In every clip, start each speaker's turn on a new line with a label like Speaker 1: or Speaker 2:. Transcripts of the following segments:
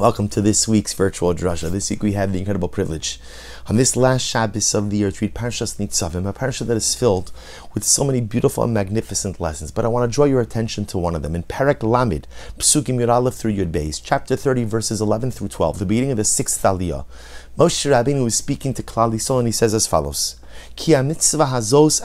Speaker 1: Welcome to this week's virtual drasha. This week we have the incredible privilege on this last Shabbos of the year to read Parshas Nitzavim, a parsha that is filled with so many beautiful and magnificent lessons. But I want to draw your attention to one of them in Perek Lamid, Psukim Yud Aleph through Yud Beis, chapter 30, verses 11 through 12, the beginning of the sixth Aliyah. Moshe Rabbeinu is speaking to Klal Yisrael and he says as follows: Ki mitzvah hazos.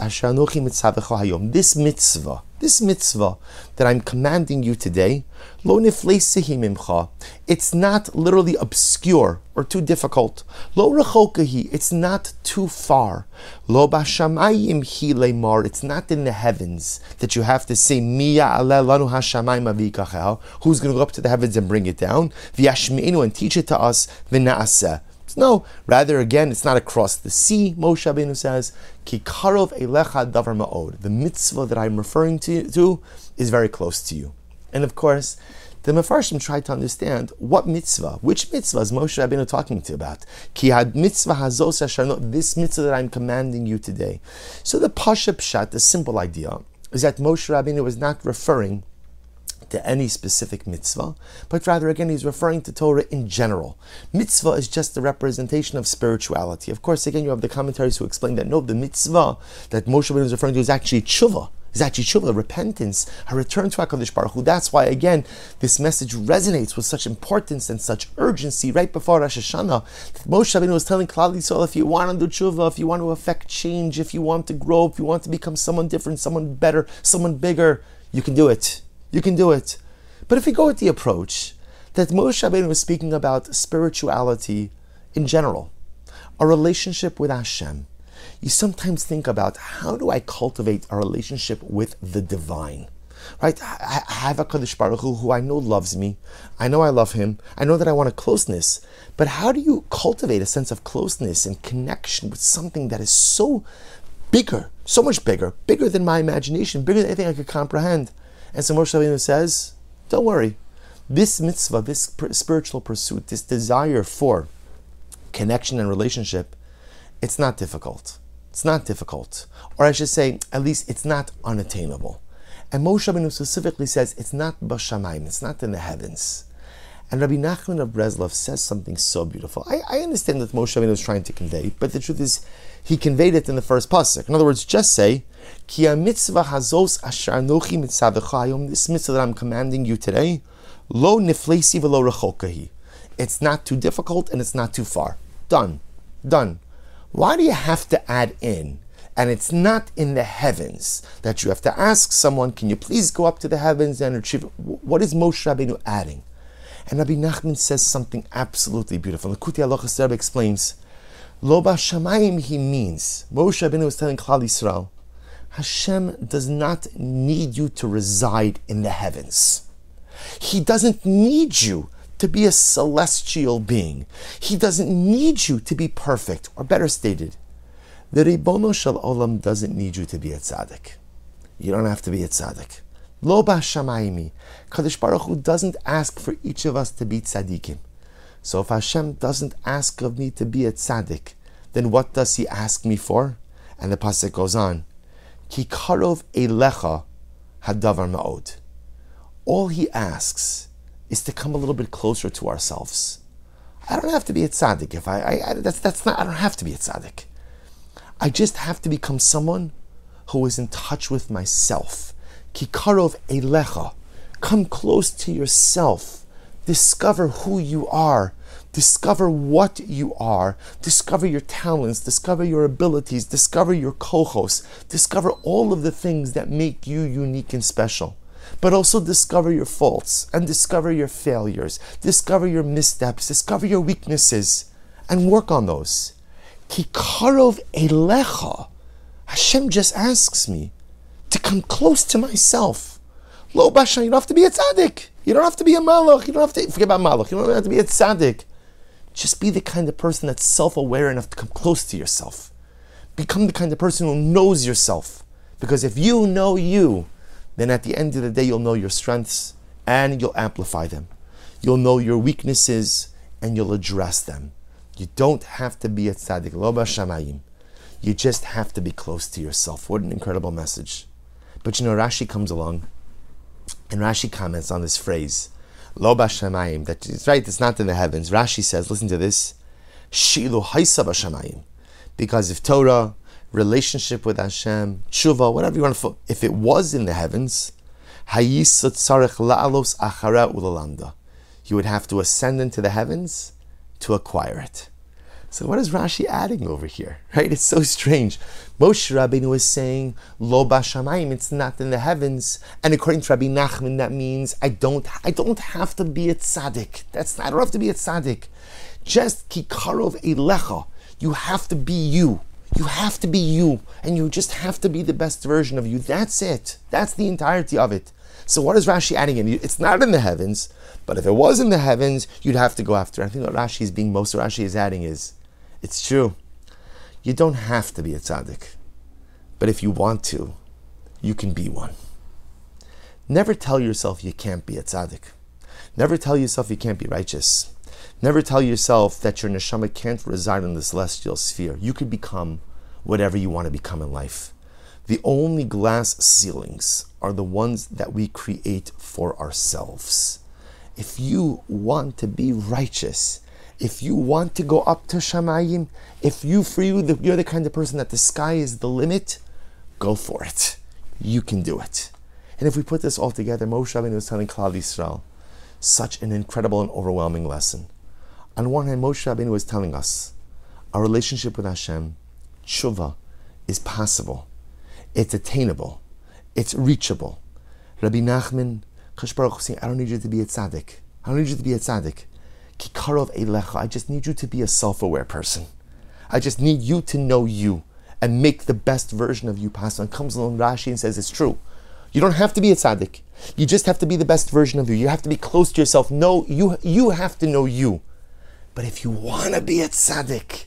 Speaker 1: This mitzvah this mitzvah that I'm commanding you today, lo imcha, it's not literally obscure or too difficult. Lo rechokahi, it's not too far. Lo bashamayim hi lemar, it's not in the heavens that you have to say miya lanu hashamayim avikachel, who's going to go up to the heavens and bring it down, v'yashmeinu and teach it to us, v'naaseh. No, rather again, it's not across the sea. Moshe Rabbeinu says, "Ki karov elecha davar ma'od." The mitzvah that I'm referring to, to is very close to you. And of course, the Mefarshim tried to understand what mitzvah, which mitzvah is Moshe Rabbeinu talking to about. Ki had mitzvah hazos this mitzvah that I'm commanding you today. So the pasha pshat, the simple idea, is that Moshe Rabbeinu was not referring to any specific mitzvah, but rather, again, he's referring to Torah in general. Mitzvah is just a representation of spirituality. Of course, again, you have the commentaries who explain that no, the mitzvah that Moshe Rabbeinu is referring to is actually tshuva. Is actually tshuva, repentance, a return to Hakadosh Baruch Hu. That's why, again, this message resonates with such importance and such urgency right before Rosh Hashanah. That Moshe Rabbeinu was telling Klal Yisrael, if you want to do tshuva, if you want to affect change, if you want to grow, if you want to become someone different, someone better, someone bigger, you can do it. You can do it. But if we go with the approach that Moshe Rabbeinu was speaking about spirituality in general, a relationship with Hashem, you sometimes think about how do I cultivate a relationship with the divine? Right? I have a Kadosh Baruch Hu who I know loves me. I know I love him. I know that I want a closeness. But how do you cultivate a sense of closeness and connection with something that is so bigger, so much bigger, bigger than my imagination, bigger than anything I could comprehend? And so Moshe Rabbeinu says, don't worry. This mitzvah, this spiritual pursuit, this desire for connection and relationship, it's not difficult. It's not difficult. Or I should say, at least it's not unattainable. And Moshe Rabbeinu specifically says it's not bashamayim, it's not in the heavens. And Rabbi Nachman of Breslov says something so beautiful. I, I understand that Moshe Rabbeinu was trying to convey, but the truth is, he conveyed it in the first pasuk. In other words, just say, Ki mitzvah hazos asher anochi mitzavechayim, this mitzvah that I'm commanding you today, lo niflesi velo rechokahi. It's not too difficult and it's not too far. Done. Done. Why do you have to add in? And it's not in the heavens that you have to ask someone, can you please go up to the heavens and retrieve? What is Moshe Rabbeinu adding? And Rabbi Nachman says something absolutely beautiful. Kuti Allah explains, Lo Shamayim he means, Moshe Rabbeinu was telling Klal Yisrael, Hashem does not need you to reside in the heavens. He doesn't need you to be a celestial being. He doesn't need you to be perfect, or better stated, the Ribono Shel Olam doesn't need you to be a tzaddik. You don't have to be a tzaddik. Lo b'shamayimi. Kadosh Baruch Hu doesn't ask for each of us to be tzaddikim. So if Hashem doesn't ask of me to be a tzaddik, then what does He ask me for? And the pasuk goes on, Ki karov elecha hadavar ma'od. All He asks is to come a little bit closer to ourselves. I don't have to be a tzaddik. If I, I, I that's that's not. I don't have to be a tzaddik. I just have to become someone who is in touch with myself Kikarov Elecha. Come close to yourself. Discover who you are. Discover what you are. Discover your talents. Discover your abilities. Discover your kohos. Discover all of the things that make you unique and special. But also discover your faults and discover your failures. Discover your missteps. Discover your weaknesses and work on those. Kikarov Elecha. Hashem just asks me, to come close to myself. Lo bashan, you don't have to be a tzaddik. You don't have to be a malach. You don't have to forget about malach. You don't have to be a tzaddik. Just be the kind of person that's self-aware enough to come close to yourself. Become the kind of person who knows yourself. Because if you know you, then at the end of the day you'll know your strengths and you'll amplify them. You'll know your weaknesses and you'll address them. You don't have to be a tzaddik. Lo bashamayim. You just have to be close to yourself. What an incredible message. But you know, Rashi comes along and Rashi comments on this phrase, Lo b'shamayim. That's right. It's not in the heavens. Rashi says, listen to this. Shilu haisa b'shamayim. Because if Torah, relationship with Hashem, tshuva, whatever you want to, if it was in the heavens, hayisa tzarech la'alos achara ulalanda. You would have to ascend into the heavens to acquire it. So what is Rashi adding over here? Right? It's so strange. Moshe Rabbeinu is saying, Lo bashamayim, it's not in the heavens. And according to Rabbi Nachman, that means I don't I don't have to be a tzaddik. That's not, I don't have to be a tzaddik. Just kikarov elecha. You have to be you. You have to be you. And you just have to be the best version of you. That's it. That's the entirety of it. So what is Rashi adding in? It's not in the heavens, but if it was in the heavens, you'd have to go after. I think what Rashi is being most Rashi is adding is it's true. You don't have to be a tzaddik, but if you want to, you can be one. Never tell yourself you can't be a tzaddik. Never tell yourself you can't be righteous. Never tell yourself that your neshama can't reside in the celestial sphere. You could become whatever you want to become in life. The only glass ceilings are the ones that we create for ourselves. If you want to be righteous, if you want to go up to Shamayim, if you for you you're the kind of person that the sky is the limit, go for it. You can do it. And if we put this all together, Moshe Rabbeinu was telling Klal Yisrael such an incredible and overwhelming lesson. On one hand, Moshe Rabbeinu was telling us our relationship with Hashem, tshuva, is possible, it's attainable, it's reachable. Rabbi Nachman, saying, I don't need you to be a tzaddik. I don't need you to be a tzaddik. Kikarov I just need you to be a self aware person. I just need you to know you and make the best version of you possible. And comes along Rashi and says it's true. You don't have to be a tzaddik. You just have to be the best version of you. You have to be close to yourself. No, you you have to know you. But if you want to be a tzaddik,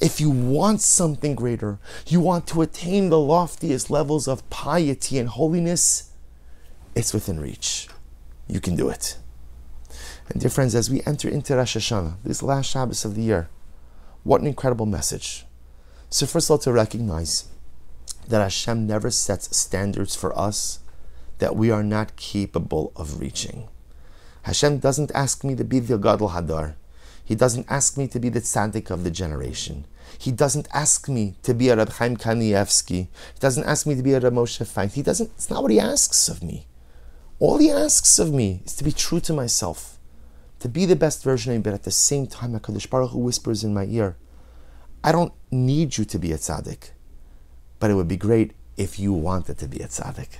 Speaker 1: if you want something greater, you want to attain the loftiest levels of piety and holiness, it's within reach. You can do it. And dear friends, as we enter into Rosh Hashanah, this last Shabbos of the year, what an incredible message. So first of all, to recognize that Hashem never sets standards for us that we are not capable of reaching. Hashem doesn't ask me to be the Gadol Hador. He doesn't ask me to be the tzaddik of the generation. He doesn't ask me to be a Reb Chaim Kanievsky. He doesn't ask me to be a Reb Moshe Feinstein. He doesn't. It's not what he asks of me. All he asks of me is to be true to myself to be the best version of me, but at the same time, HaKadosh Baruch Hu whispers in my ear, I don't need you to be a tzaddik, but it would be great if you wanted to be a tzaddik.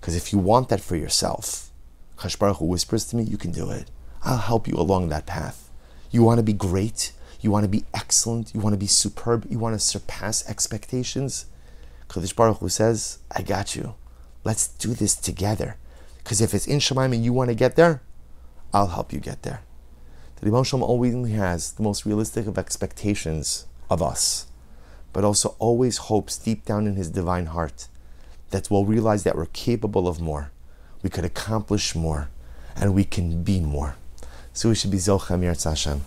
Speaker 1: Because if you want that for yourself, HaKadosh Baruch Hu whispers to me, you can do it. I'll help you along that path. You want to be great, you want to be excellent, you want to be superb, you want to surpass expectations. Kadosh Baruch Hu says, I got you. Let's do this together. Because if it's in Shamayim and you want to get there, I'll help you get there. The Ribono Shel Olam always has the most realistic of expectations of us, but also always hopes deep down in his divine heart that we'll realize that we're capable of more, we could accomplish more, and we can be more. So we should be Zochem Hashem.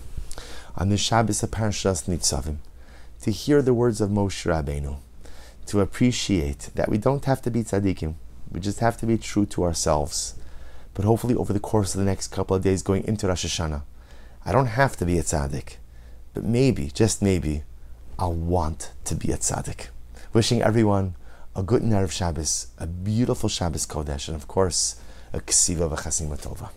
Speaker 1: On the Shabbos of Parashas Nitzavim, to hear the words of Moshe Rabbeinu, to appreciate that we don't have to be tzaddikim, we just have to be true to ourselves but hopefully over the course of the next couple of days going into Rosh Hashanah, I don't have to be a tzaddik, but maybe, just maybe, I'll want to be a tzaddik. Wishing everyone a good Erev Shabbos, a beautiful Shabbos Kodesh, and of course, a Ksiva V'Chasima Tova.